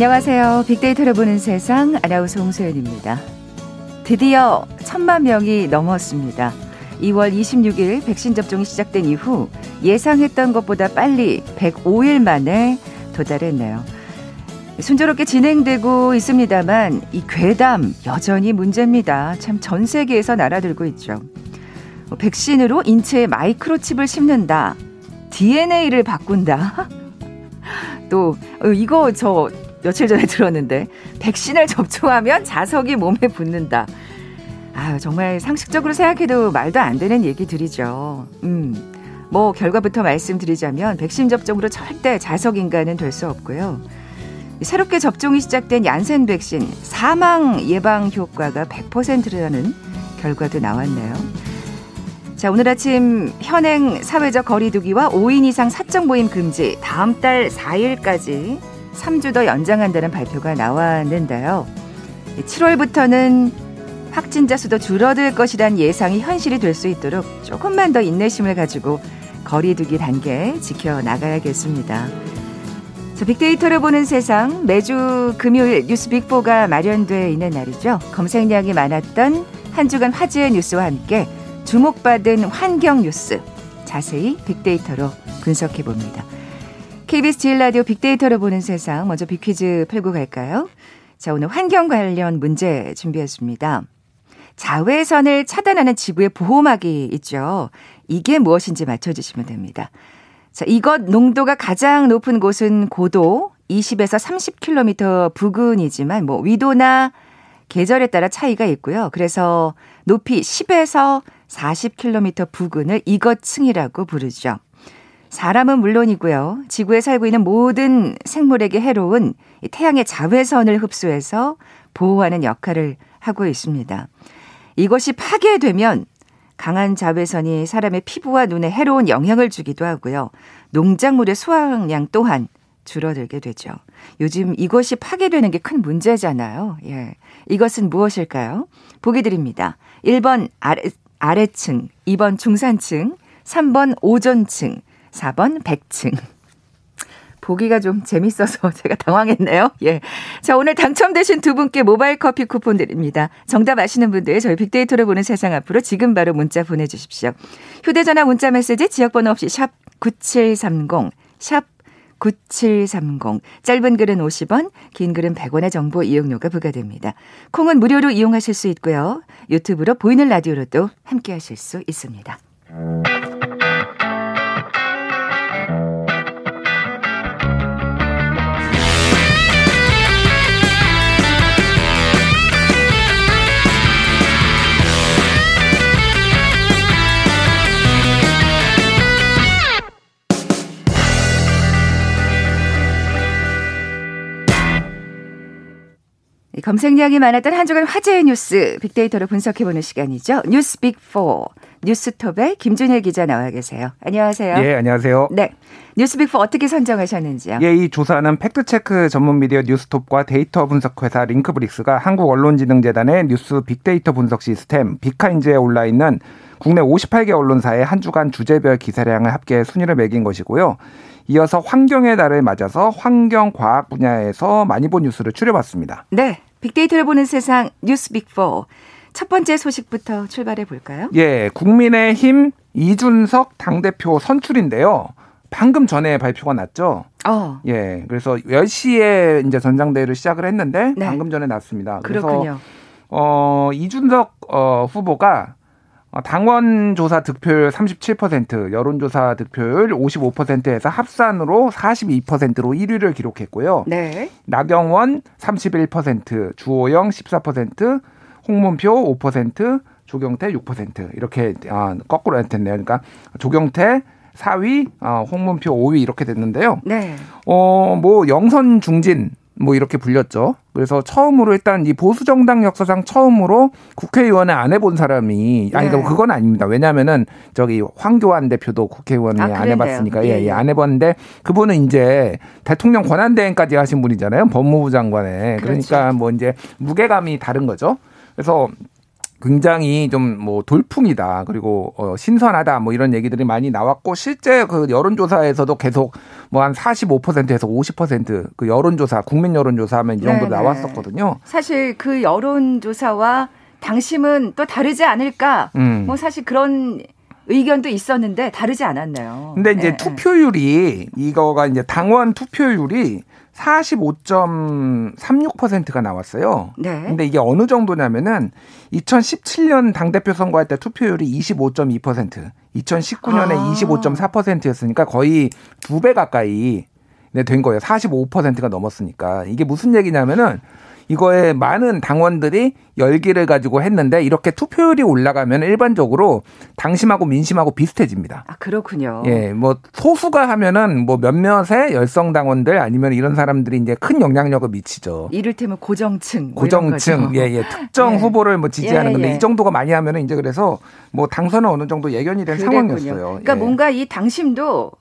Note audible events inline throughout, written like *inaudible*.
안녕하세요. 빅데이터를 보는 세상 아나운서 홍소연입니다. 드디어 천만 명이 넘었습니다. 2월 26일 백신 접종이 시작된 이후 예상했던 것보다 빨리 105일 만에 도달했네요. 순조롭게 진행되고 있습니다만 이 괴담 여전히 문제입니다. 참 전 세계에서 날아들고 있죠. 백신으로 인체에 마이크로칩을 심는다. DNA를 바꾼다. *laughs* 또 어, 이거 저 며칠 전에 들었는데 백신을 접종하면 자석이 몸에 붙는다. 아, 정말 상식적으로 생각해도 말도 안 되는 얘기들이죠. 음. 뭐 결과부터 말씀드리자면 백신 접종으로 절대 자석 인간은 될 수 없고요. 새롭게 접종이 시작된 얀센 백신 사망 예방 효과가 100%라는 결과도 나왔네요. 자, 오늘 아침 현행 사회적 거리두기와 5인 이상 사적 모임 금지 다음 달 4일까지 3주 더 연장한다는 발표가 나왔는데요. 7월부터는 확진자 수도 줄어들 것이란 예상이 현실이 될 수 있도록 조금만 더 인내심을 가지고 거리두기 단계 지켜나가야겠습니다. 자, 빅데이터를 보는 세상 매주 금요일 뉴스 빅4가 마련돼 있는 날이죠. 검색량이 많았던 한 주간 화제의 뉴스와 함께 주목받은 환경 뉴스 자세히 빅데이터로 분석해 봅니다. KBS 제일 라디오 빅데이터를 보는 세상 먼저 빅퀴즈 풀고 갈까요? 자, 오늘 환경 관련 문제 준비했습니다. 자외선을 차단하는 지구의 보호막이 있죠. 이게 무엇인지 맞춰주시면 됩니다. 자, 이것 농도가 가장 높은 곳은 고도 20에서 30km 부근이지만 뭐 위도나 계절에 따라 차이가 있고요. 그래서 높이 10에서 40km 부근을 이것층이라고 부르죠. 사람은 물론이고요. 지구에 살고 있는 모든 생물에게 해로운 태양의 자외선을 흡수해서 보호하는 역할을 하고 있습니다. 이것이 파괴되면 강한 자외선이 사람의 피부와 눈에 해로운 영향을 주기도 하고요. 농작물의 수확량 또한 줄어들게 되죠. 요즘 이것이 파괴되는 게 큰 문제잖아요. 예. 이것은 무엇일까요? 보기 드립니다. 1번 아래, 아래층, 2번 중산층, 3번 오존층, 4번 백층. 보기가 좀 재밌어서 *laughs* 제가 당황했네요. 예. 자, 오늘 당첨되신 두 분께 모바일 커피 쿠폰 드립니다. 정답 아시는 분들 저희 빅데이터를 보는 세상 앞으로 지금 바로 문자 보내 주십시오. 휴대 전화 문자 메시지 지역 번호 없이 샵 9730, 샵 9730. 짧은 글은 50원, 긴 글은 100원의 정보 이용료가 부과됩니다. 콩은 무료로 이용하실 수 있고요. 유튜브로 보이는 라디오로도 함께 하실 수 있습니다. 검색량이 많았던 한 주간 화제의 뉴스 빅데이터로 분석해보는 시간이죠. 뉴스 빅4 뉴스톱의 김준일 기자 나와 계세요. 안녕하세요. 예, 안녕하세요. 네. 뉴스 빅4 어떻게 선정하셨는지요? 예, 이 조사는 팩트체크 전문 미디어 뉴스톱과 데이터 분석 회사 링크브릭스가 한국언론진흥재단의 뉴스 빅데이터 분석 시스템 빅카인즈에 올라 있는 국내 58개 언론사의 한 주간 주제별 기사량을 합계 순위를 매긴 것이고요. 이어서 환경의 달을 맞아서 환경 과학 분야에서 많이 본 뉴스를 추려봤습니다. 네. 빅데이터를 보는 세상 뉴스 빅4. 첫 번째 소식부터 출발해 볼까요? 예, 국민의힘 이준석 당대표 선출인데요. 방금 전에 발표가 났죠. 어. 예, 그래서 10시에 이제 전당대회를 시작을 했는데 네. 방금 전에 났습니다. 그래서 그렇군요. 어, 이준석 어, 후보가 어, 당원 조사 득표율 37%, 여론조사 득표율 55%에서 합산으로 42%로 1위를 기록했고요. 네. 나경원 31%, 주호영 14%, 홍문표 5%, 조경태 6% 이렇게 아, 거꾸로 했겠네요. 그러니까 조경태 4위, 어, 홍문표 5위 이렇게 됐는데요. 네. 어, 뭐 영선 중진 뭐 이렇게 불렸죠. 그래서 처음으로 일단 이 보수 정당 역사상 처음으로 국회의원을 안 해본 사람이 아니 네. 그건 아닙니다. 왜냐하면은 저기 황교안 대표도 국회의원을 아, 안 해봤으니까 예안 예, 예, 해봤는데 그분은 이제 대통령 권한 대행까지 하신 분이잖아요. 법무부 장관에 그렇지. 그러니까 뭐 이제 무게감이 다른 거죠. 그래서 굉장히 좀 뭐 돌풍이다 그리고 어 신선하다 뭐 이런 얘기들이 많이 나왔고 실제 그 여론조사에서도 계속 뭐 한 45%에서 50%그 여론조사 국민 여론조사 하면 이 정도 네네. 나왔었거든요. 사실 그 여론조사와 당심은 또 다르지 않을까? 음. 뭐 사실 그런 의견도 있었는데 다르지 않았나요? 근데 이제 네. 투표율이 이거가 이제 당원 투표율이 45.36%가 나왔어요. 네. 근데 이게 어느 정도냐면은 2017년 당대표 선거할 때 투표율이 25.2%, 2019년에 아. 25.4%였으니까 거의 두 배 가까이 네, 된 거예요. 45%가 넘었으니까. 이게 무슨 얘기냐면은 이거에 많은 당원들이 열기를 가지고 했는데 이렇게 투표율이 올라가면 일반적으로 당심하고 민심하고 비슷해집니다. 아 그렇군요. 예, 뭐 소수가 하면은 뭐 몇몇의 열성 당원들 아니면 이런 사람들이 이제 큰 영향력을 미치죠. 이를테면 고정층. 뭐 고정층. 예, 예, 특정 *laughs* 예. 후보를 뭐 지지하는 예, 건데 예. 이 정도가 많이 하면은 이제 그래서 뭐 당선은 어느 정도 예견이 된 그랬군요. 상황이었어요. 그러니까 예. 뭔가 이 당심도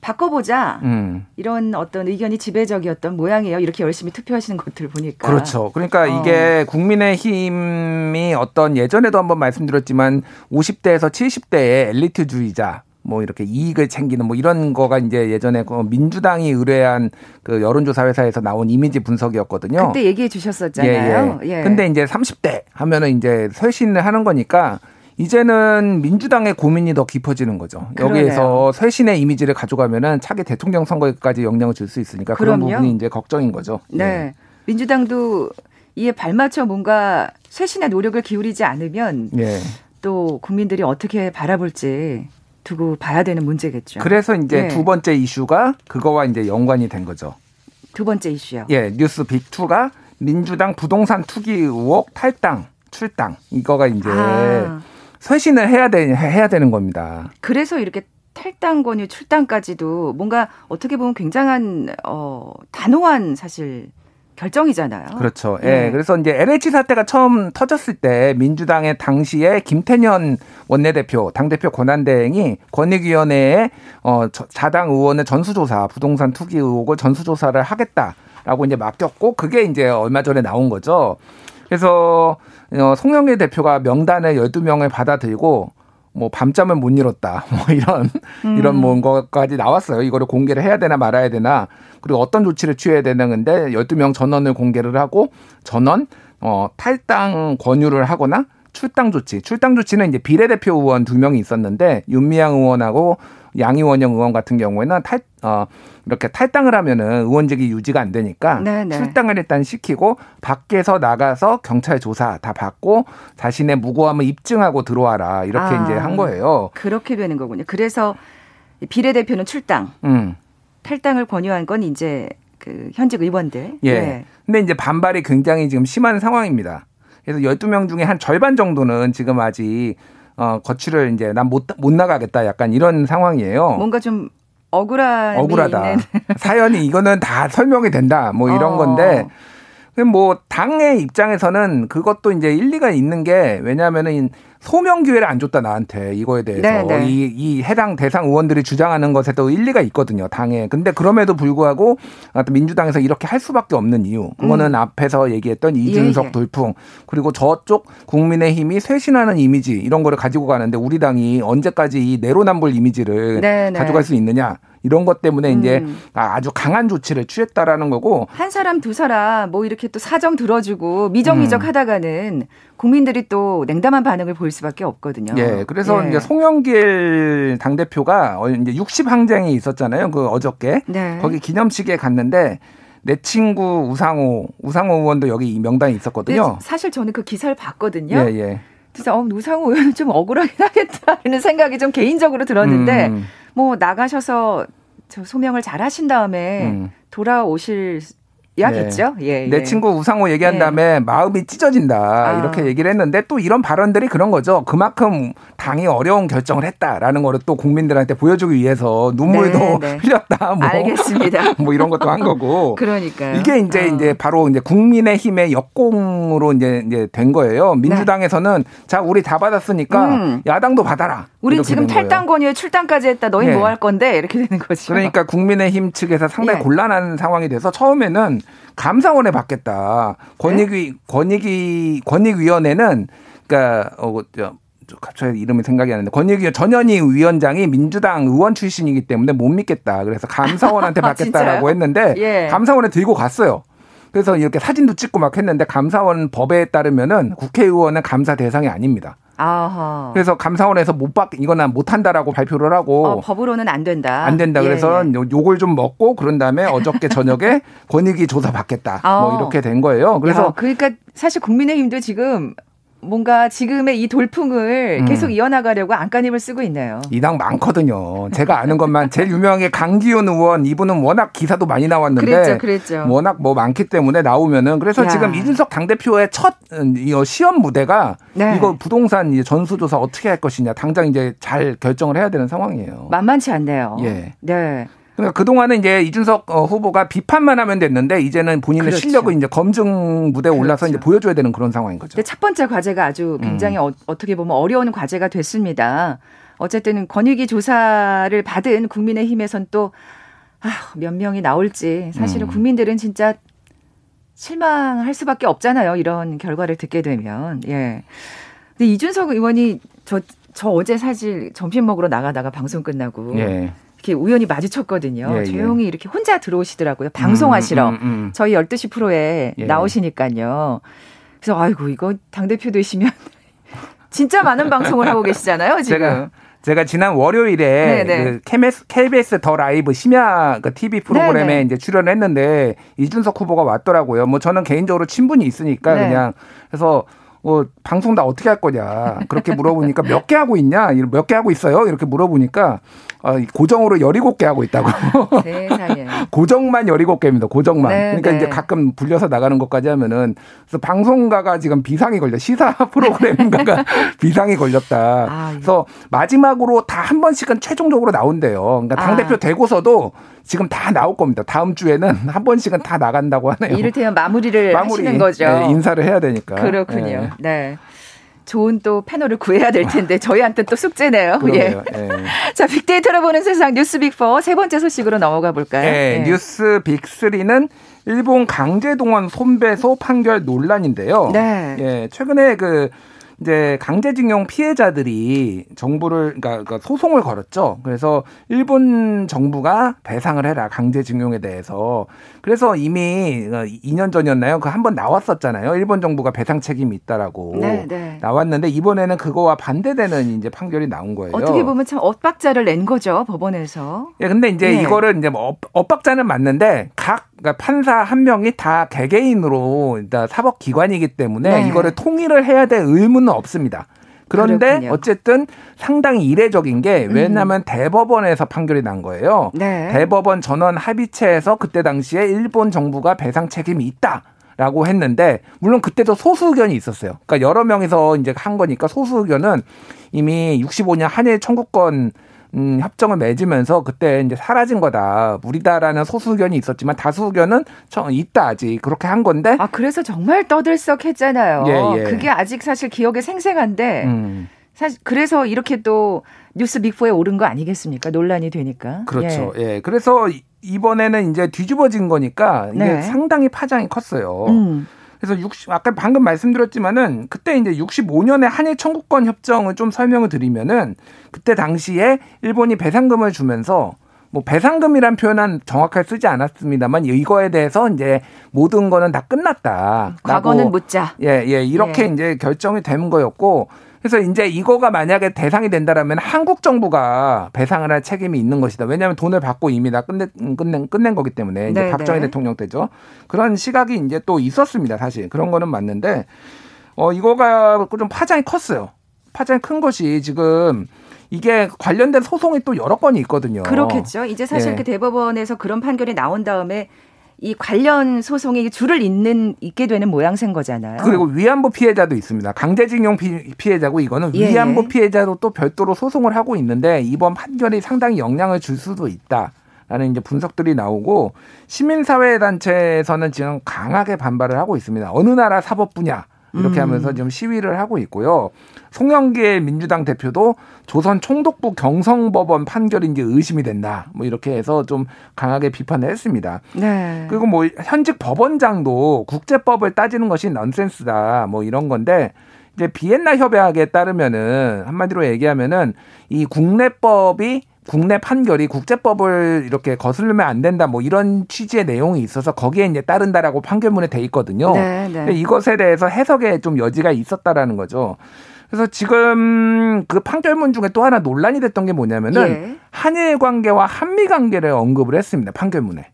바꿔보자. 음. 이런 어떤 의견이 지배적이었던 모양이에요. 이렇게 열심히 투표하시는 것들 보니까. 그렇죠. 그러니까 어. 이게 국민의힘이 어떤 예전에도 한번 말씀드렸지만 50대에서 70대의 엘리트주의자 뭐 이렇게 이익을 챙기는 뭐 이런 거가 이제 예전에 그 민주당이 의뢰한 그 여론조사 회사에서 나온 이미지 분석이었거든요. 그때 얘기해 주셨었잖아요. 예. 근데 이제 30대 하면은 이제 쇄신을 하는 거니까 이제는 민주당의 고민이 더 깊어지는 거죠. 그러네요. 여기에서 쇄신의 이미지를 가져가면은 차기 대통령 선거에까지 영향을 줄 수 있으니까 그런 그럼요. 부분이 이제 걱정인 거죠. 네. 민주당도 이에 발맞춰 뭔가 쇄신의 노력을 기울이지 않으면 예. 예. 또 국민들이 어떻게 바라볼지 두고 봐야 되는 문제겠죠. 그래서 이제 예. 두 번째 이슈가 그거와 이제 연관이 된 거죠. 두 번째 이슈요. 예, 뉴스 빅2가 민주당 부동산 투기 의혹 탈당, 출당. 이거가 이제 아, 쇄신을 해야 되 해야 되는 겁니다. 그래서 이렇게 탈당 권유 출당까지도 뭔가 어떻게 보면 굉장한 어 단호한 사실 결정이잖아요. 그렇죠. 예. 예. 그래서 이제 LH 사태가 처음 터졌을 때 민주당의 당시에 김태년 원내대표, 당대표 권한대행이 권익위원회에 어, 저- 자당 의원의 전수조사, 부동산 투기 의혹을 전수조사를 하겠다라고 이제 맡겼고 그게 이제 얼마 전에 나온 거죠. 그래서 어, 송영길 대표가 명단에 12명을 받아들이고 뭐 밤잠을 못 이뤘다. *laughs* 뭐 이런 이런 뭐 것까지 나왔어요. 이거를 공개를 해야 되나 말아야 되나. 그리고 어떤 조치를 취해야 되는 건데 12명 전원을 공개를 하고 전원 어 탈당 권유를 하거나 출당 조치. 출당 조치는 이제 비례대표 의원 두 명이 있었는데 윤미향 의원하고 양이원영 의원 같은 경우에는 탈, 어, 이렇게 탈당을 하면은 의원직이 유지가 안 되니까 네네. 출당을 일단 시키고 밖에서 나가서 경찰 조사 다 받고 자신의 무고함을 입증하고 들어와라 이렇게 아. 이제 한 거예요. 그렇게 되는 거군요. 그래서 비례대표는 출당, 음. 탈당을 권유한 건 이제 그 현직 의원들. 예. 근데 이제 반발이 굉장히 지금 심한 상황입니다. 그래서 12명 중에 한 절반 정도는 지금 아직 어, 거취를 이제 난 못 못 나가겠다 약간 이런 상황이에요. 뭔가 좀 억울한 억울하다. 사연이 이거는 다 설명이 된다. 뭐 이런 어. 건데 뭐 당의 입장에서는 그것도 이제 일리가 있는 게 왜냐하면은 소명 기회를 안 줬다 나한테 이거에 대해서 네, 네. 이, 이 해당 대상 의원들이 주장하는 것에도 일리가 있거든요 당에 근데 그럼에도 불구하고 민주당에서 이렇게 할 수밖에 없는 이유 그거는 앞에서 얘기했던 이준석 음. 예. 돌풍 그리고 저쪽 국민의힘이 쇄신하는 이미지 이런 거를 가지고 가는데 우리 당이 언제까지 이 내로남불 이미지를 네, 네. 가져갈 수 있느냐 이런 것 때문에 이제 음. 아주 강한 조치를 취했다라는 거고 한 사람 두 사람 뭐 이렇게 또 사정 들어주고 미적미적 음. 하다가는 국민들이 또 냉담한 반응을 보일 수밖에 없거든요. 예 그래서 예. 이제 송영길 당 대표가 이제 60 항쟁이 있었잖아요 그 어저께 네. 거기 기념식에 갔는데 내 친구 우상호 우상호 의원도 여기 이 명단에 있었거든요. 사실 저는 그 기사를 봤거든요. 예 예. 진짜 어, 노상호 의원은 좀 억울하긴 하겠다는 *laughs* 생각이 좀 개인적으로 들었는데 음, 뭐 나가셔서 저 소명을 잘 하신 다음에 음. 돌아오실 야겠죠. 예, 내 예. 친구 우상호 얘기한 예. 다음에 마음이 찢어진다 아. 이렇게 얘기를 했는데 또 이런 발언들이 그런 거죠. 그만큼 당이 어려운 결정을 했다라는 거를 또 국민들한테 보여주기 위해서 눈물도 네, 네. *laughs* 흘렸다. 뭐. 알겠습니다. *laughs* 뭐 이런 것도 한 거고. 그러니까요. 이게 이제 어. 이제 바로 이제 국민의힘의 역공으로 이제 이제 된 거예요. 민주당에서는 자 우리 다 받았으니까 네. 음. 야당도 받아라. 이렇게 지금. 탈당 권유에 출당까지 했다. 너희 예. 뭐할 건데 이렇게 되는 거죠. 그러니까 국민의힘 측에서 상당히 예. 곤란한 상황이 돼서 처음에는 감사원에 받겠다. 권익위 권익위 권익위원회는 그러니까 어, 저, 갑자기 이름이 생각이 안 나는데 권익위 전현희 위원장이 민주당 의원 출신이기 때문에 못 믿겠다. 그래서 감사원한테 *laughs* 받겠다라고 했는데 예. 감사원에 들고 갔어요. 그래서 이렇게 사진도 찍고 막 했는데 감사원 법에 따르면은 국회의원은 감사 대상이 아닙니다. 아하. 그래서 감사원에서 못 받, 이거는 못 한다라고 발표를 하고. 어, 법으로는 안 된다. 안 된다. 예, 그래서 예. 욕을 좀 먹고 그런 다음에 어저께 *laughs* 저녁에 권익위 조사 받겠다. 어. 뭐 이렇게 된 거예요. 그래서. 야, 그러니까 사실 국민의힘도 지금 뭔가 지금의 이 돌풍을 음. 계속 이어나가려고 안간힘을 쓰고 있네요. 이당 많거든요. 제가 아는 것만 제일 유명한 게 강기훈 의원 이분은 워낙 기사도 많이 나왔는데 그랬죠, 그랬죠. 워낙 뭐 많기 때문에 나오면은 그래서 야. 지금 이준석 당 대표의 첫 음, 시험 무대가 네. 이거 부동산 전수조사 어떻게 할 것이냐 당장 이제 잘 결정을 해야 되는 상황이에요. 만만치 않네요. 예. 네. 그러니까 그동안은 이제 이준석 어, 후보가 비판만 하면 됐는데 이제는 본인의 그렇죠. 실력을 이제 검증 무대에 그렇죠. 올라서 이제 보여줘야 되는 그런 상황인 거죠. 첫 번째 과제가 아주 굉장히 음. 어, 떻게 보면 어려운 과제가 됐습니다. 어쨌든 권익위 조사를 받은 국민의힘에선 또 아, 몇 명이 나올지 사실은 음. 국민들은 진짜 실망할 수밖에 없잖아요. 이런 결과를 듣게 되면. 예. 근데 이준석 의원이 저, 저 어제 사실 점심 먹으러 나가다가 방송 끝나고 예. 이렇게 우연히 마주쳤거든요. 예, 예. 조용히 예. 이렇게 혼자 들어오시더라고요. 방송하시러. 음, 음, 음. 저희 12시 프로에 예. 나오시니까요. 그래서 아이고 이거 당 대표 되시면 *laughs* 진짜 많은 방송을 하고 계시잖아요, 지금. 제가 제가 지난 월요일에 네, 네. 그 KBS, KBS 더 라이브 심야 그 TV 프로그램에 네네. 이제 출연을 했는데 이준석 후보가 왔더라고요. 뭐 저는 개인적으로 친분이 있으니까 네. 그냥 그래서 뭐 방송 다 어떻게 할 거냐 그렇게 물어보니까 몇 개 하고 있냐 몇 개 하고 있어요 이렇게 물어보니까 어, 고정으로 17개 하고 있다고. *laughs* 세상에. *laughs* 고정만 17개입니다. 고정만. 네, 그러니까 네. 이제 가끔 불려서 나가는 것까지 하면은 그래서 방송가가 지금 비상이 걸려. 시사 *laughs* 프로그램가가 비상이 걸렸다. 아, 그래서 마지막으로 다 한 번씩은 최종적으로 나온대요. 그러니까 당대표 아. 되고서도 지금 다 나올 겁니다. 다음 주에는 *laughs* 한 번씩은 다 나간다고 하네요. 이를테면 마무리를 *laughs* 마무리, 하시는 거죠. 네, 인사를 해야 되니까. 그렇군요. 네. 네. 좋은 또 패널을 구해야 될 텐데 *laughs* 저희한테 또 숙제네요. 예. 네. 자, 빅데이터로 보는 세상 뉴스 빅4 세 번째 소식으로 넘어가 볼까요? 네, 네. 뉴스 빅3는 일본 강제 동원 손배소 판결 논란인데요. 네. 예, 최근에 그 이제 강제징용 피해자들이 정부를 그러니까, 그러니까 소송을 걸었죠. 그래서 일본 정부가 배상을 해라 강제징용에 대해서. 그래서 이미 2년 전이었나요? 그 한 번 나왔었잖아요. 일본 정부가 배상 책임이 있다라고 네, 네. 나왔는데 이번에는 그거와 반대되는 이제 판결이 나온 거예요. 어떻게 보면 참 엇박자를 낸 거죠 법원에서. 예, 근데 이제 네. 이거를 이제 뭐 엇박자는 맞는데 각 그러니까 판사 한 명이 다 개개인으로 사법 기관이기 때문에 네. 이거를 통일을 해야 될 의무는 없습니다. 그런데 그렇군요. 어쨌든 상당히 이례적인 게 음. 왜냐하면 음. 대법원에서 판결이 난 거예요. 네. 대법원 전원 합의체에서 그때 당시에 일본 정부가 배상 책임이 있다. 라고 했는데 물론 그때도 소수 의견이 있었어요. 그러니까 여러 명이서 이제 한 거니까 소수 의견은 이미 65년 한일 청구권 음, 협정을 맺으면서 그때 이제 사라진 거다. 무리다라는 소수 의견이 있었지만 다수 의견은 있다 아직 그렇게 한 건데. 아 그래서 정말 떠들썩했잖아요. 예, 예. 그게 아직 사실 기억에 생생한데. 음. 사실 그래서 이렇게 또 뉴스 빅4에 오른 거 아니겠습니까? 논란이 되니까. 그렇죠. 예. 예. 그래서 이번에는 이제 뒤집어진 거니까 이게 네. 상당히 파장이 컸어요. 음. 그래서 60 아까 방금 말씀드렸지만은 그때 이제 65년에 한일 청구권 협정을 좀 설명을 드리면은 그때 당시에 일본이 배상금을 주면서 뭐 배상금이란 표현은 정확하게 쓰지 않았습니다만 이거에 대해서 이제 모든 거는 다 끝났다. 과거는 묻자. 예, 예. 이렇게 예. 이제 결정이 되는 거였고 그래서 이제 이거가 만약에 대상이 된다라면 한국 정부가 배상을 할 책임이 있는 것이다. 왜냐하면 돈을 받고 이미 다 끝내, 끝낸, 끝낸 거기 때문에 이제 네 박정희 네. 대통령 때죠. 그런 시각이 이제 또 있었습니다. 사실 그런 거는 맞는데 어 이거가 좀 파장이 컸어요. 파장이 큰 것이 지금 이게 관련된 소송이 또 여러 건이 있거든요. 그렇겠죠. 이제 사실 네. 그 대법원에서 그런 판결이 나온 다음에 이 관련 소송이 줄을 잇는 있게 되는 모양새인 거잖아요. 그리고 위안부 피해자도 있습니다. 강제징용 피 해자고 이거는 예, 위안부 예. 피해자도 또 별도로 소송을 하고 있는데 이번 판결이 상당히 영향을 줄 수도 있다. 라는 이제 분석들이 나오고 시민사회 단체에서는 지금 강하게 반발을 하고 있습니다. 어느 나라 사법 분야 이렇게 음. 하면서 지금 시위를 하고 있고요. 송영길 민주당 대표도 조선 총독부 경성법원 판결인지 의심이 된다. 뭐 이렇게 해서 좀 강하게 비판을 했습니다. 네. 그리고 뭐 현직 법원장도 국제법을 따지는 것이 넌센스다. 뭐 이런 건데 이제 비엔나 협약에 따르면은 한마디로 얘기하면은 이 국내법이 국내 판결이 국제법을 이렇게 거슬르면 안 된다 뭐 이런 취지의 내용이 있어서 거기에 이제 따른다라고 판결문에 돼 있거든요. 네, 네. 이것에 대해서 해석에 좀 여지가 있었다라는 거죠. 그래서 지금 그 판결문 중에 또 하나 논란이 됐던 게 뭐냐면은 예. 한일 관계와 한미 관계를 언급을 했습니다. 판결문에.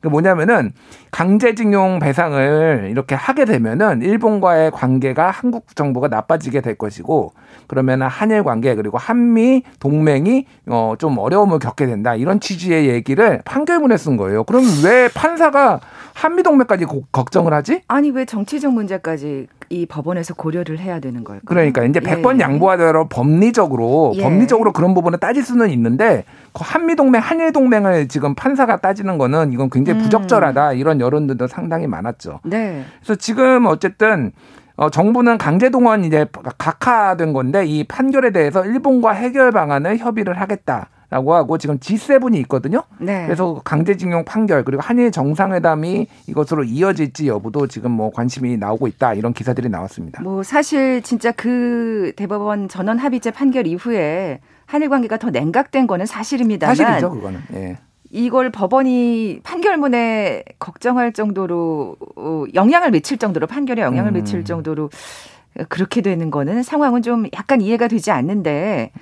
그 뭐냐면은 강제징용 배상을 이렇게 하게 되면은 일본과의 관계가 한국 정부가 나빠지게 될 것이고 그러면은 한일 관계 그리고 한미 동맹이 어 좀 어려움을 겪게 된다 이런 취지의 얘기를 판결문에 쓴 거예요. 그럼 왜 판사가 한미 동맹까지 걱정을 하지? 아니 왜 정치적 문제까지 이 법원에서 고려를 해야 되는 걸까요? 그러니까 이제 100번 예. 양보하더라도 법리적으로 예. 법리적으로 그런 부분을 따질 수는 있는데 그 한미 동맹, 한일 동맹을 지금 판사가 따지는 거는 이건 굉장히 음. 부적절하다 이런 여론들도 상당히 많았죠. 네. 그래서 지금 어쨌든 어, 정부는 강제동원 이제 각하된 건데 이 판결에 대해서 일본과 해결 방안을 협의를 하겠다. 라고 하고 지금 G7이 있거든요. 네. 그래서 강제징용 판결 그리고 한일 정상회담이 이것으로 이어질지 여부도 지금 뭐 관심이 나오고 있다 이런 기사들이 나왔습니다. 뭐 사실 진짜 그 대법원 전원 합의체 판결 이후에 한일 관계가 더 냉각된 거는 사실입니다만 사실이죠, 그거는. 예. 이걸 법원이 판결문에 걱정할 정도로 어, 영향을 미칠 정도로 판결에 영향을 음. 미칠 정도로 그렇게 되는 거는 상황은 좀 약간 이해가 되지 않는데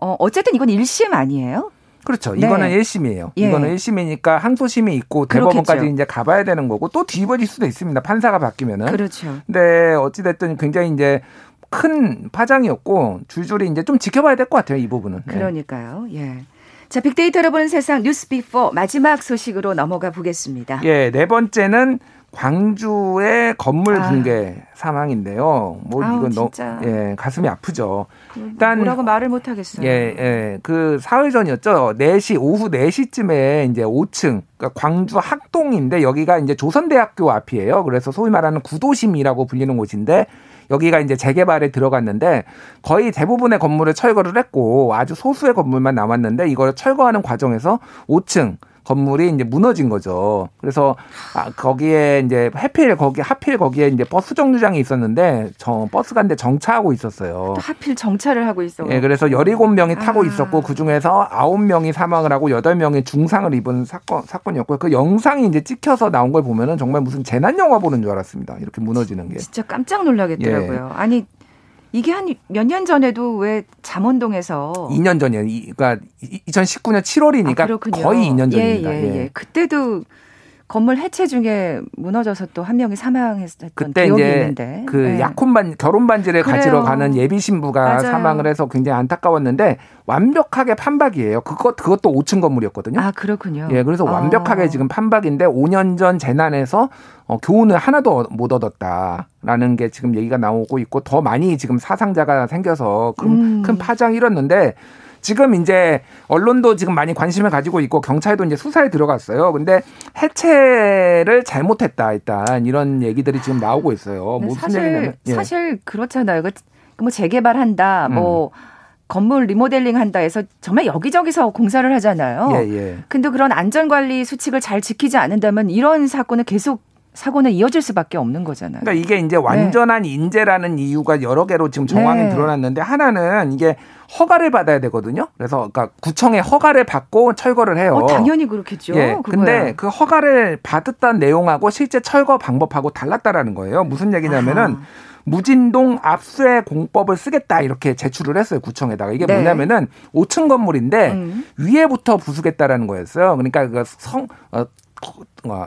어, 어쨌든 이건 1심 아니에요? 그렇죠. 네. 이거는 1심이에요. 예. 이거는 1심이니까 항소심이 있고 대법원까지 그렇겠죠. 이제 가봐야 되는 거고 또 뒤집어질 수도 있습니다. 판사가 바뀌면은. 그렇죠. 근데 어찌됐든 굉장히 이제 큰 파장이었고 줄줄이 이제 좀 지켜봐야 될 것 같아요. 이 부분은. 네. 그러니까요. 예. 자, 빅데이터로 보는 세상 뉴스 빅4 마지막 소식으로 넘어가 보겠습니다. 예, 네 번째는 광주의 건물 아. 붕괴 아. 사망인데요. 뭐 아우, 이건 너무 예, 가슴이 아프죠. 일단 뭐라고 말을 못 하겠어요. 예, 예. 그 사흘 전이었죠. 4시 오후 4시쯤에 이제 5층 그러니까 광주 학동인데 여기가 이제 조선대학교 앞이에요. 그래서 소위 말하는 구도심이라고 불리는 곳인데 여기가 이제 재개발에 들어갔는데 거의 대부분의 건물을 철거를 했고 아주 소수의 건물만 남았는데 이걸 철거하는 과정에서 5층 건물이 이제 무너진 거죠. 그래서 아, 거기에 이제 해필 거기 하필 거기에 이제 버스 정류장이 있었는데 저 버스가 근데 정차하고 있었어요. 또 하필 정차를 하고 있어. 예, 그래서 17명이 타고 아. 있었고 그 중에서 9명이 사망을 하고 8명이 중상을 입은 사건 사건이었고요. 그 영상이 이제 찍혀서 나온 걸 보면은 정말 무슨 재난 영화 보는 줄 알았습니다. 이렇게 무너지는 게. 진짜 깜짝 놀라겠더라고요. 예. 아니 이게 한 몇 년 전에도 왜 잠원동에서 2년 전이에요. 그러니까 2019년 7월이니까 아, 거의 2년 전입니다. 예, 예, 예. 그때도 건물 해체 중에 무너져서 또 한 명이 사망했던 그때 기억이 이제 있는데. 그 네. 약혼 반 결혼 반지를 그래요. 가지러 가는 예비 신부가 맞아요. 사망을 해서 굉장히 안타까웠는데 완벽하게 판박이에요. 그것 그것도 5층 건물이었거든요. 아 그렇군요. 예, 그래서 아. 완벽하게 지금 판박인데 5년 전 재난에서 어, 교훈을 하나도 못 얻었다라는 게 지금 얘기가 나오고 있고 더 많이 지금 사상자가 생겨서 큰, 음. 큰 파장이 일었는데 지금 이제 언론도 지금 많이 관심을 가지고 있고 경찰도 이제 수사에 들어갔어요. 근데 해체를 잘못했다 일단 이런 얘기들이 지금 나오고 있어요. 무슨 사실, 예. 사실 그렇잖아요. 뭐 재개발한다, 음. 뭐 건물 리모델링 한다 해서 정말 여기저기서 공사를 하잖아요. 예, 예. 근데 그런 안전관리 수칙을 잘 지키지 않는다면 이런 사건은 계속 사고는 이어질 수밖에 없는 거잖아요. 그러니까 이게 이제 완전한 네. 인재라는 이유가 여러 개로 지금 정황이 네. 드러났는데 하나는 이게 허가를 받아야 되거든요. 그래서 그러니까 구청에 허가를 받고 철거를 해요. 어, 당연히 그렇겠죠. 예. 근데 그 허가를 받았다는 내용하고 실제 철거 방법하고 달랐다라는 거예요. 무슨 얘기냐면은 아. 무진동 압수의 공법을 쓰겠다 이렇게 제출을 했어요 구청에다가 이게 네. 뭐냐면은 5층 건물인데 음. 위에부터 부수겠다라는 거였어요. 그러니까 그 성 어, 어,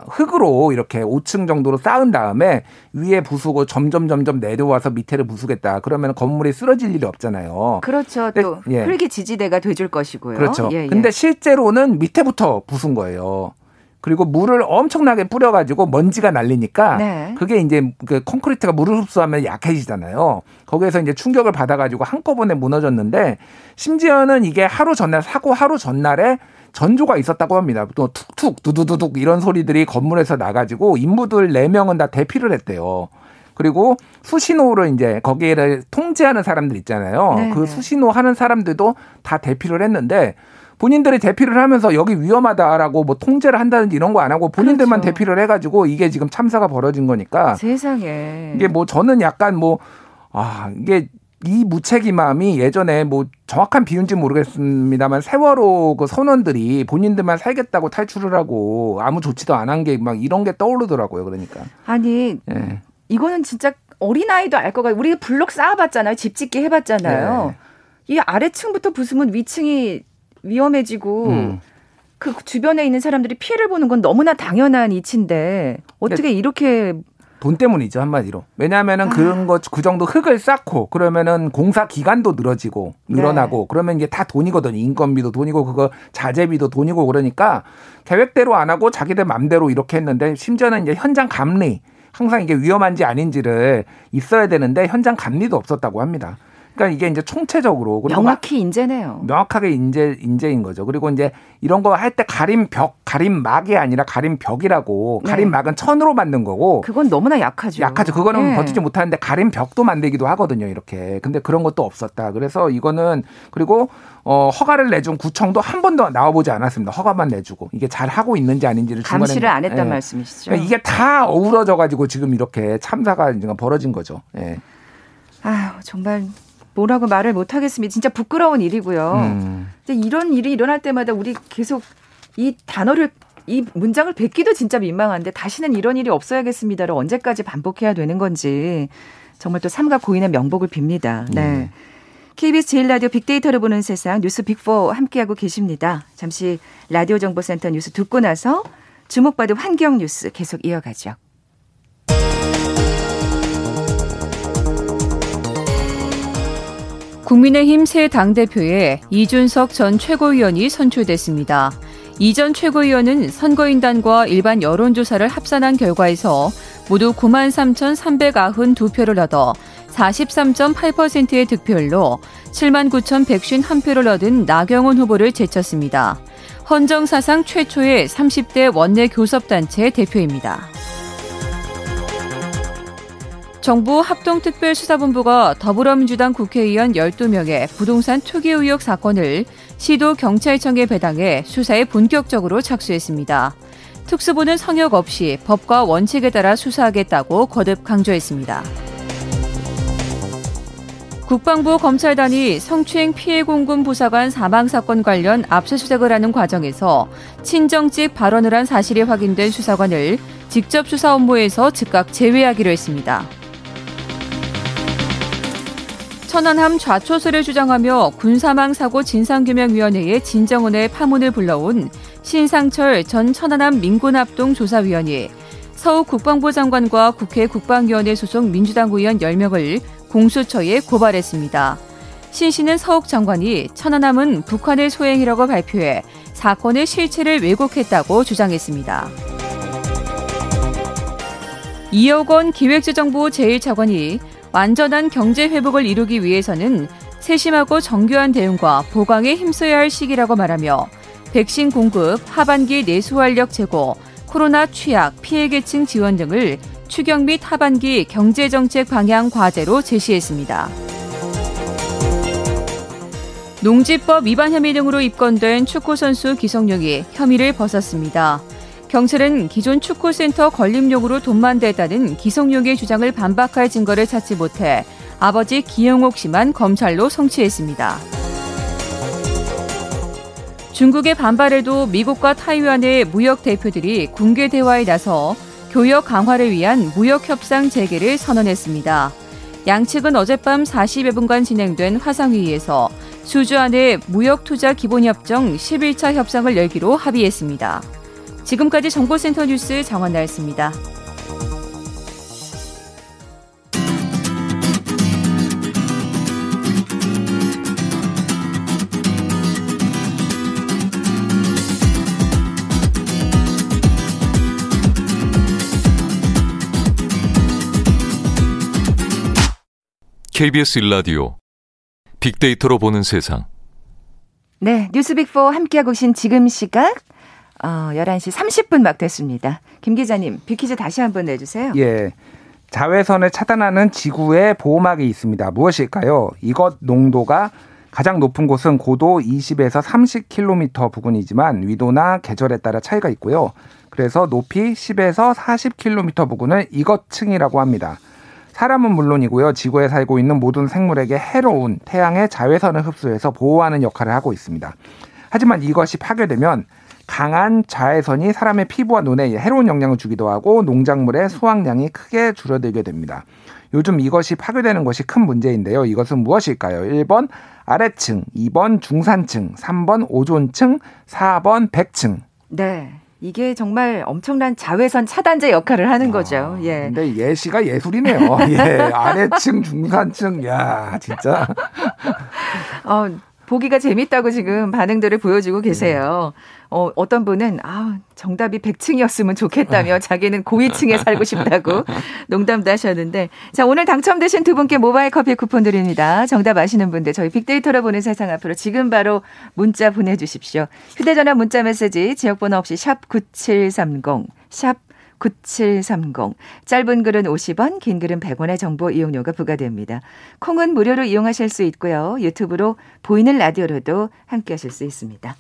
흙으로 이렇게 5층 정도로 쌓은 다음에 위에 부수고 점점 점점 내려와서 밑에를 부수겠다. 그러면 건물이 쓰러질 일이 없잖아요. 그렇죠. 또 예. 흙이 지지대가 돼줄 것이고요. 그렇죠. 예, 예. 근데 실제로는 밑에부터 부순 거예요. 그리고 물을 엄청나게 뿌려가지고 먼지가 날리니까 네. 그게 이제 그 콘크리트가 물을 흡수하면 약해지잖아요. 거기에서 이제 충격을 받아가지고 한꺼번에 무너졌는데 심지어는 이게 하루 전날 사고 하루 전날에 전조가 있었다고 합니다. 또 툭툭 두두두둑 이런 소리들이 건물에서 나가지고 인부들 4명은 다 대피를 했대요. 그리고 수신호를 이제 거기에를 통제하는 사람들 있잖아요. 네네. 그 네. 수신호 하는 사람들도 다 대피를 했는데 본인들이 대피를 하면서 여기 위험하다라고 뭐 통제를 한다든지 이런 거 안 하고 본인들만 그렇죠. 대피를 해가지고 이게 지금 참사가 벌어진 거니까 세상에 이게 뭐 저는 약간 뭐 아, 이게 이 무책임함이 예전에 뭐 정확한 비율인지 모르겠습니다만 세월호 그 선원들이 본인들만 살겠다고 탈출을 하고 아무 조치도 안 한 게 막 이런 게 떠오르더라고요. 그러니까. 아니 예. 이거는 진짜 어린 아이도 알 거가 우리 블록 쌓아봤잖아요. 집 짓기 해봤잖아요. 네. 이 아래층부터 부수면 위층이 위험해지고 음. 그 주변에 있는 사람들이 피해를 보는 건 너무나 당연한 이치인데 어떻게 이렇게 돈 때문이죠 한마디로. 왜냐하면은 아. 그런 거그 정도 흙을 쌓고 그러면은 공사 기간도 늘어지고 늘어나고 네. 그러면 이게 다 돈이거든요. 인건비도 돈이고 그거 자재비도 돈이고 그러니까 계획대로 안 하고 자기들 맘대로 이렇게 했는데 심지어는 이제 현장 감리 항상 이게 위험한지 아닌지를 있어야 되는데 현장 감리도 없었다고 합니다. 그러니까 이게 이제 총체적으로 명확히 인재네요. 명확하게 인재 인재인 거죠. 그리고 이제 이런 거 할 때 가림 벽, 가림 막이 아니라 가림 벽이라고 네. 가림 막은 천으로 만든 거고. 그건 너무나 약하죠. 약하죠. 그거는 네. 버티지 못하는데 가림 벽도 만들기도 하거든요. 이렇게. 근데 그런 것도 없었다. 그래서 이거는 그리고 어, 허가를 내준 구청도 한 번도 나와보지 않았습니다. 허가만 내주고 이게 잘 하고 있는지 아닌지를 감시를 안 했단 예. 말씀이시죠. 이게 다 어우러져 가지고 지금 이렇게 참사가 벌어진 거죠. 예. 아유 정말 뭐라고 말을 못 하겠습니다. 진짜 부끄러운 일이고요. 음. 이런 일이 일어날 때마다 우리 계속 이 단어를 이 문장을 뱉기도 진짜 민망한데 다시는 이런 일이 없어야겠습니다를 언제까지 반복해야 되는 건지 정말 또 삼가 고인의 명복을 빕니다. 네. 음. KBS 제일 라디오 빅데이터를 보는 세상 뉴스 빅4 함께하고 계십니다. 잠시 라디오 정보센터 뉴스 듣고 나서 주목받은 환경 뉴스 계속 이어가죠. 국민의힘 새 당대표에 이준석 전 최고위원이 선출됐습니다. 이 전 최고위원은 선거인단과 일반 여론조사를 합산한 결과에서 모두 9만 3,392표를 얻어 43.8%의 득표율로 7만 9,151표를 얻은 나경원 후보를 제쳤습니다. 헌정 사상 최초의 30대 원내 교섭단체 대표입니다. 정부 합동특별수사본부가 더불어민주당 국회의원 12명의 부동산 투기 의혹 사건을 시도 경찰청에 배당해 수사에 본격적으로 착수했습니다. 특수부는 성역 없이 법과 원칙에 따라 수사하겠다고 거듭 강조했습니다. 국방부 검찰단이 성추행 피해 공군 부사관 사망 사건 관련 압수수색을 하는 과정에서 친정집 발언을 한 사실이 확인된 수사관을 직접 수사 업무에서 즉각 제외하기로 했습니다. 천안함 좌초설을 주장하며 군사망 사고 진상규명위원회의 진정원의 파문을 불러온 신상철 전 천안함 민군합동 조사위원이 서욱 국방부 장관과 국회 국방위원회 소속 민주당 의원 10명을 공수처에 고발했습니다. 신 씨는 서욱 장관이 천안함은 북한의 소행이라고 발표해 사건의 실체를 왜곡했다고 주장했습니다. 이여건 기획재정부 제1차관이 완전한 경제 회복을 이루기 위해서는 세심하고 정교한 대응과 보강에 힘써야 할 시기라고 말하며 백신 공급, 하반기 내수 활력 제고, 코로나 취약, 피해 계층 지원 등을 추경 및 하반기 경제 정책 방향 과제로 제시했습니다. 농지법 위반 혐의 등으로 입건된 축구 선수 기성용이 혐의를 벗었습니다. 경찰은 기존 축구센터 건립용으로 돈만 대다는 기성용의 주장을 반박할 증거를 찾지 못해 아버지 기영옥 씨만 검찰로 송치했습니다. 중국의 반발에도 미국과 타이완의 무역 대표들이 군계 대화에 나서 교역 강화를 위한 무역 협상 재개를 선언했습니다. 양측은 어젯밤 40여 분간 진행된 화상회의에서 수주 안의 무역 투자 기본협정 11차 협상을 열기로 합의했습니다. 지금까지 정보센터 뉴스 정원 나였습니다. KBS 일라디오 빅데이터로 보는 세상. 네, 뉴스빅4 함께하고 계신 지금 시각 어, 11시 30분 막 됐습니다. 김 기자님, 빅퀴즈 다시 한번 내주세요. 예. 자외선을 차단하는 지구의 보호막이 있습니다. 무엇일까요? 이것 농도가 가장 높은 곳은 고도 20에서 30km 부근이지만 위도나 계절에 따라 차이가 있고요. 그래서 높이 10에서 40km 부근을 이것층이라고 합니다. 사람은 물론이고요. 지구에 살고 있는 모든 생물에게 해로운 태양의 자외선을 흡수해서 보호하는 역할을 하고 있습니다. 하지만 이것이 파괴되면 강한 자외선이 사람의 피부와 눈에 해로운 영향을 주기도 하고 농작물의 수확량이 크게 줄어들게 됩니다. 요즘 이것이 파괴되는 것이 큰 문제인데요. 이것은 무엇일까요? 1번 아래층, 2번 중산층, 3번 오존층, 4번 백층. 네. 이게 정말 엄청난 자외선 차단제 역할을 하는 거죠. 아, 예. 근데 예시가 예술이네요. *laughs* 예. 아래층, 중산층. 야, 진짜. *laughs* 어, 보기가 재밌다고 지금 반응들을 보여주고 계세요. 어, 어떤 분은, 아, 정답이 100층이었으면 좋겠다며 자기는 고위층에 살고 싶다고 *laughs* 농담도 하셨는데. 자, 오늘 당첨되신 두 분께 모바일 커피 쿠폰 드립니다. 정답 아시는 분들 저희 빅데이터로 보는 세상 앞으로 지금 바로 문자 보내 주십시오. 휴대 전화 문자 메시지 지역 번호 없이 샵 9730, 샵 9730. 짧은 글은 50원, 긴 글은 100원의 정보 이용료가 부과됩니다. 콩은 무료로 이용하실 수 있고요. 유튜브로 보이는 라디오로도 함께 하실 수 있습니다.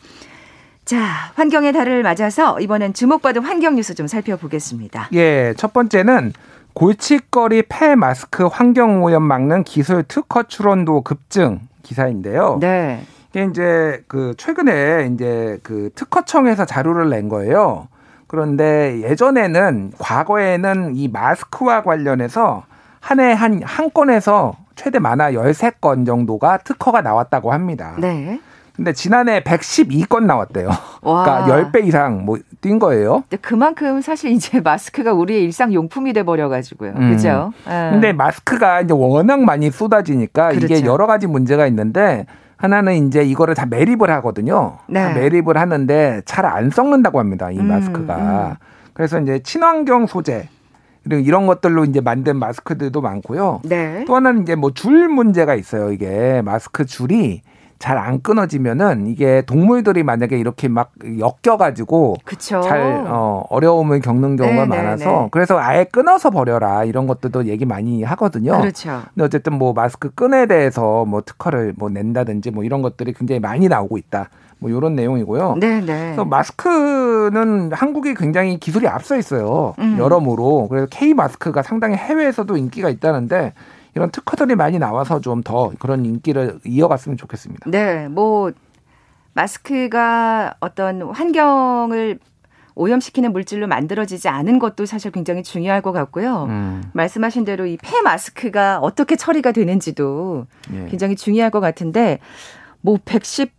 자, 환경의 달을 맞아서 이번엔 주목받은 환경 뉴스 좀 살펴보겠습니다. 예, 첫 번째는 골칫거리 폐 마스크 환경 오염 막는 기술 특허 출원도 급증 기사인데요. 네. 이게 이제 그 최근에 이제 그 특허청에서 자료를 낸 거예요. 그런데 예전에는 과거에는 이 마스크와 관련해서 한 해 한 한 건에서 최대 많아 13건 정도가 특허가 나왔다고 합니다. 네. 근데 지난해 112건 나왔대요. 와. 그러니까 10배 이상 뭐 뛴 거예요. 그만큼 사실 이제 마스크가 우리의 일상 용품이 돼 버려 가지고요. 음. 그죠? 예. 근데 마스크가 이제 워낙 많이 쏟아지니까 이게 그렇죠. 여러 가지 문제가 있는데 하나는 이제 이거를 다 매립을 하거든요. 네. 다 매립을 하는데 잘 안 썩는다고 합니다. 이 음, 마스크가. 음. 그래서 이제 친환경 소재 그리고 이런 것들로 이제 만든 마스크들도 많고요. 네. 또 하나는 이제 뭐 줄 문제가 있어요. 이게 마스크 줄이 잘 안 끊어지면은 이게 동물들이 만약에 이렇게 막 엮여가지고 그쵸. 잘 어, 어려움을 겪는 경우가 네, 네, 많아서 네. 그래서 아예 끊어서 버려라 이런 것들도 얘기 많이 하거든요. 그렇죠. 근데 어쨌든 뭐 마스크 끈에 대해서 뭐 특허를 뭐 낸다든지 뭐 이런 것들이 굉장히 많이 나오고 있다. 뭐 이런 내용이고요. 네, 네. 그래서 마스크는 한국이 굉장히 기술이 앞서 있어요. 음. 여러모로. 그래서 K 마스크가 상당히 해외에서도 인기가 있다는데 이런 특허들이 많이 나와서 좀 더 그런 인기를 이어갔으면 좋겠습니다. 네, 뭐 마스크가 어떤 환경을 오염시키는 물질로 만들어지지 않은 것도 사실 굉장히 중요할 것 같고요. 음. 말씀하신 대로 이 폐 마스크가 어떻게 처리가 되는지도 예. 굉장히 중요할 것 같은데 뭐 110,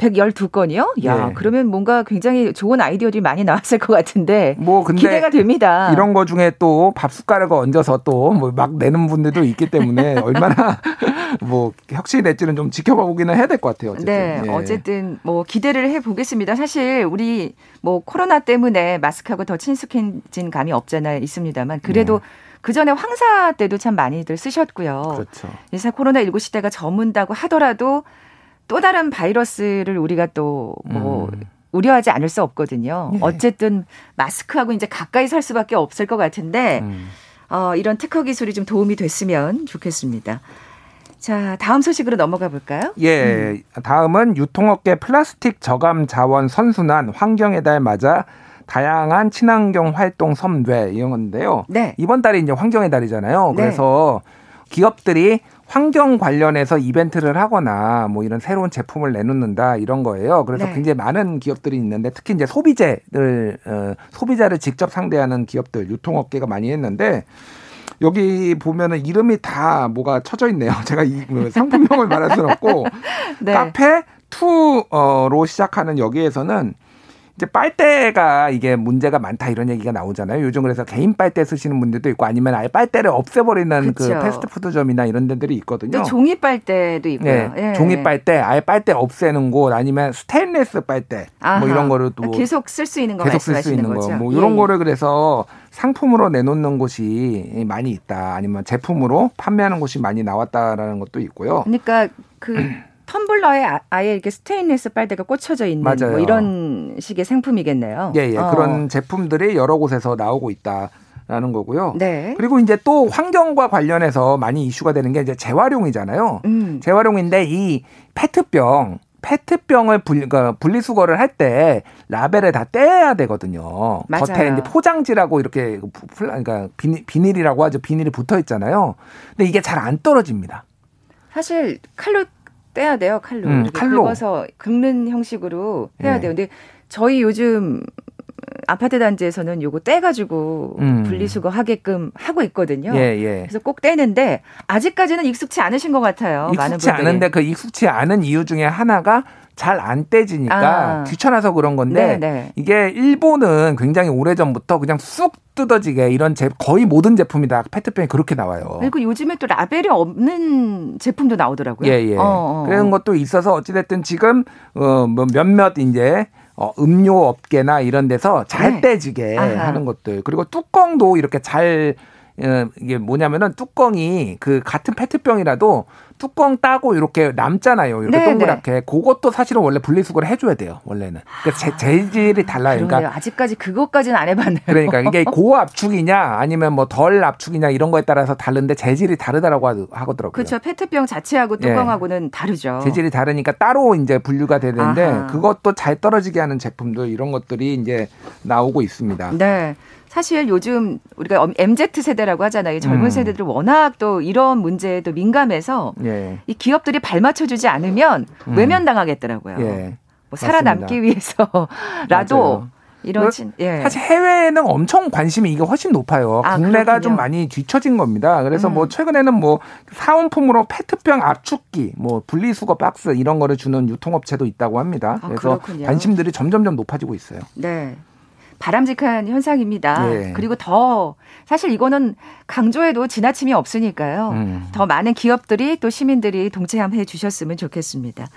112건이요? 야, 예. 그러면 뭔가 굉장히 좋은 아이디어들이 많이 나왔을 것 같은데 뭐 근데 기대가 됩니다. 이런 거 중에 또 밥 숟가락을 얹어서 또 뭐 막 내는 분들도 있기 때문에 *laughs* 얼마나 뭐 혁신이 될지는 좀 지켜봐 보기는 해야 될 것 같아요. 어쨌든. 네, 예. 어쨌든 뭐 기대를 해 보겠습니다. 사실 우리 뭐 코로나 때문에 마스크하고 더 친숙해진 감이 없잖아요, 있습니다만 그래도 그 전에 황사 때도 참 많이들 쓰셨고요. 그렇죠. 이제 코로나 19 시대가 저문다고 하더라도 또 다른 바이러스를 우리가 또뭐 음. 우려하지 않을 수 없거든요. 예. 어쨌든 마스크하고 이제 가까이 살 수밖에 없을 것 같은데 음. 어, 이런 특허 기술이 좀 도움이 됐으면 좋겠습니다. 자, 다음 소식으로 넘어가 볼까요? 예. 다음은 유통업계 플라스틱 저감 자원 선순환 환경의 달 맞아 다양한 친환경 활동 섭외 이런 건데요. 네. 이번 달이 이제 환경의 달이잖아요. 네. 그래서 기업들이 환경 관련해서 이벤트를 하거나 뭐 이런 새로운 제품을 내놓는다 이런 거예요. 그래서 네. 굉장히 많은 기업들이 있는데 특히 이제 소비재를 어, 소비자를 직접 상대하는 기업들 유통업계가 많이 했는데 여기 보면은 이름이 다 뭐가 쳐져 있네요. *laughs* 제가 이 상품명을 말할 수는 없고 *laughs* 네. 카페 투로 시작하는 여기에서는 이제 빨대가 이게 문제가 많다 이런 얘기가 나오잖아요. 요즘 그래서 개인 빨대 쓰시는 분들도 있고 아니면 아예 빨대를 없애버리는 그 그쵸. 패스트푸드점이나 이런 데들이 있거든요. 또 종이 빨대도 있고요. 네, 예. 종이 빨대, 아예 빨대 없애는 곳 아니면 스테인레스 빨대 아하. 뭐 이런 거를 또 계속 쓸 수 있는 거 계속 쓸 수 있는 거, 거죠. 뭐 예, 이런 예. 거를 그래서 상품으로 내놓는 곳이 많이 있다. 아니면 제품으로 판매하는 곳이 많이 나왔다라는 것도 있고요. 그러니까 그 텀블러에 아- 아예 이렇게 스테인리스 빨대가 꽂혀져 있는 맞아요. 뭐 이런 식의 상품이겠네요. 예, 예. 어. 그런 제품들이 여러 곳에서 나오고 있다 라는 거고요. 네. 그리고 이제 또 환경과 관련해서 많이 이슈가 되는 게 이제 재활용이잖아요. 음. 재활용인데 이 페트병 페트병을 분리, 그러니까 분리수거를 할 때 라벨을 다 떼야 되거든요. 맞아요. 겉에 이제 포장지라고 이렇게 플- 그러니까 비닐, 비닐이라고 하죠. 비닐이 붙어 있잖아요. 근데 이게 잘 안 떨어집니다. 사실 칼로 떼야 돼요. 칼로 음, 칼로. 긁어서 긁는 형식으로 해야 네. 돼요. 근데 저희 요즘 아파트 단지에서는 요거 떼가지고 음. 분리수거 하게끔 하고 있거든요. 예, 예. 그래서 꼭 떼는데 아직까지는 익숙치 않으신 것 같아요. 익숙치. 않은데 그 익숙치 않은 이유 중에 하나가 잘안 떼지니까 아. 귀찮아서 그런 건데 네, 네. 이게 일본은 굉장히 오래 전부터 그냥 쑥 뜯어지게 이런 제 거의 모든 제품이 다 페트병이 그렇게 나와요. 그리고 요즘에 또 라벨이 없는 제품도 나오더라고요. 예, 예. 어, 어, 그런 것도 있어서 어찌됐든 지금, 어, 뭐 몇몇 이제, 어, 음료 업계나 이런 데서 잘 네. 떼지게 아하. 하는 것들. 그리고 뚜껑도 이렇게 잘, 어, 이게 뭐냐면은 뚜껑이 그 같은 페트병이라도 뚜껑 따고 이렇게 남잖아요. 이렇게 네, 동그랗게. 그것도 사실은 원래 분리수거를 해줘야 돼요. 원래는. 그러니까 재, 재질이 달라요. 그러니까 아직까지 그것까지는 안 해봤네요. 그러니까 이게 *laughs* 고압축이냐 아니면 뭐 덜 압축이냐 이런 거에 따라서 다른데 재질이 다르다라고 하- 하더라고요. 그렇죠. 페트병 자체하고 예. 뚜껑하고는 다르죠. 재질이 다르니까 따로 이제 분류가 되는데 아하. 그것도 잘 떨어지게 하는 제품들 이런 것들이 이제 나오고 있습니다. 네. 사실 요즘 우리가 MZ 세대라고 하잖아요. 이 젊은 음. 세대들 워낙 또 이런 문제에 또 민감해서 예. 이 기업들이 발맞춰주지 않으면 음. 외면당하겠더라고요. 예. 뭐 살아남기 위해서라도. 이런 그 진, 예. 사실 해외에는 엄청 관심이 이게 훨씬 높아요. 아, 국내가 그렇군요. 좀 많이 뒤처진 겁니다. 그래서 음. 뭐 최근에는 뭐 사은품으로 페트병 압축기, 뭐 분리수거 박스 이런 거를 주는 유통업체도 있다고 합니다. 아, 그래서 그렇군요. 관심들이 점점점 높아지고 있어요. 네. 바람직한 현상입니다. 예. 그리고 더 사실 이거는 강조해도 지나침이 없으니까요. 음. 더 많은 기업들이 또 시민들이 동참해 주셨으면 좋겠습니다.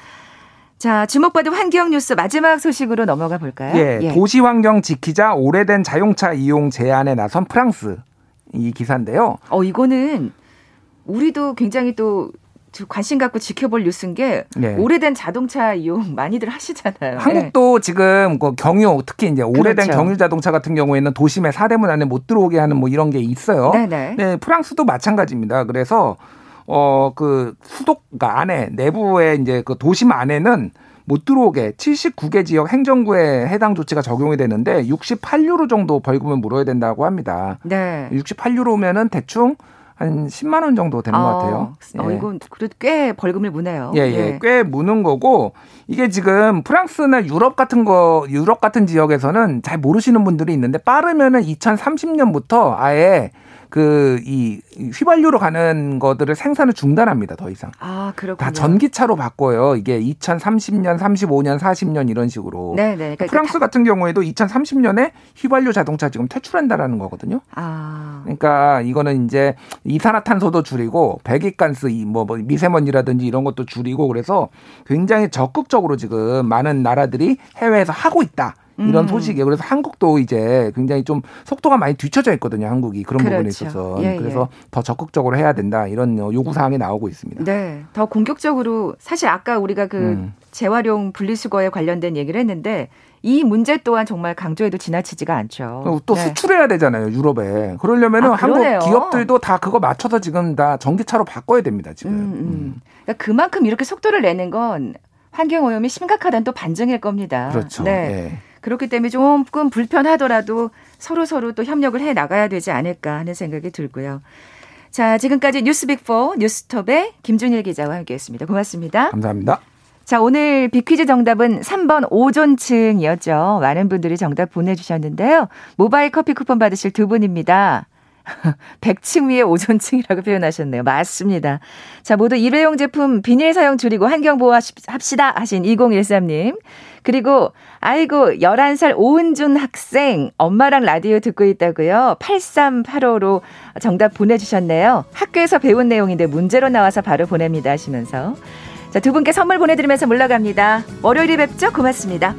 자, 주목받은 환경 뉴스 마지막 소식으로 넘어가 볼까요? 예, 도시 환경 지키자 오래된 자동차 이용 제한에 나선 프랑스 이 기사인데요. 어, 이거는 우리도 굉장히 또 관심 갖고 지켜볼 뉴스인 게 예. 오래된 자동차 이용 많이들 하시잖아요. 한국도 지금 그 경유 특히 이제 오래된 그렇죠. 경유 자동차 같은 경우에는 도심의 사대문 안에 못 들어오게 하는 뭐 이런 게 있어요. 예. 네네. 네, 프랑스도 마찬가지입니다. 그래서 어 그 수도가 안에 내부에 이제 그 도심 안에는 못 들어오게 79개 지역 행정구에 해당 조치가 적용이 되는데 68유로 정도 벌금을 물어야 된다고 합니다. 네. 68유로면은 대충 한 10만 원 정도 되는 것 같아요. 어, 예. 이건 그래도 꽤 벌금을 무네요. 예, 예, 꽤 무는 거고 이게 지금 프랑스나 유럽 같은 거 유럽 같은 지역에서는 잘 모르시는 분들이 있는데 빠르면은 2030년부터 아예 그 이 휘발유로 가는 것들을 생산을 중단합니다. 더 이상. 아, 그렇군요. 다 전기차로 바꿔요. 이게 2030년, 35년, 40년 이런 식으로. 네, 네. 그러니까 프랑스 같은 경우에도 2030년에 휘발유 자동차 지금 퇴출한다라는 거거든요. 아. 그러니까 이거는 이제 이산화탄소도 줄이고 배기가스 이뭐 미세먼지라든지 이런 것도 줄이고 그래서 굉장히 적극적으로 지금 많은 나라들이 해외에서 하고 있다. 이런 음. 소식이에요. 그래서 한국도 이제 굉장히 좀 속도가 많이 뒤쳐져 있거든요. 한국이 그런 부분에 그렇죠. 있어서 예, 그래서 더 적극적으로 해야 된다 이런 요구 사항이 나오고 있습니다. 네. 더 공격적으로 사실 아까 우리가 그 음. 재활용 분리수거에 관련된 얘기를 했는데 이 문제 또한 정말 강조해도 지나치지가 않죠. 또 네. 수출해야 되잖아요 유럽에 그러려면은 아, 한국. 기업들도 다 그거 맞춰서 지금 다 전기차로 바꿔야 됩니다 지금. 음, 음. 그러니까 그만큼 이렇게 속도를 내는 건 환경 오염이 심각하다는 또 반증일 겁니다. 그렇죠. 네. 예. 그렇기 때문에 조금 불편하더라도 서로 서로 또 협력을 해 나가야 되지 않을까 하는 생각이 들고요. 자, 지금까지 뉴스빅4 뉴스톱의 김준일 기자와 함께했습니다. 고맙습니다. 감사합니다. 자, 오늘 비퀴즈 정답은 3번 오존층이었죠. 많은 분들이 정답 보내주셨는데요. 모바일 커피 쿠폰 받으실 두 분입니다. *laughs* 100층 위에 오존층이라고 표현하셨네요. 맞습니다. 자, 모두 일회용 제품 비닐 사용 줄이고 환경 보호 합시다 하신 2013님. 그리고 아이고 11살 오은준 학생 엄마랑 라디오 듣고 있다고요. 8385로 정답 보내 주셨네요. 학교에서 배운 내용인데 문제로 나와서 바로 보냅니다 하시면서 자, 두 분께 선물 보내 드리면서 물러갑니다. 월요일에 뵙죠. 고맙습니다.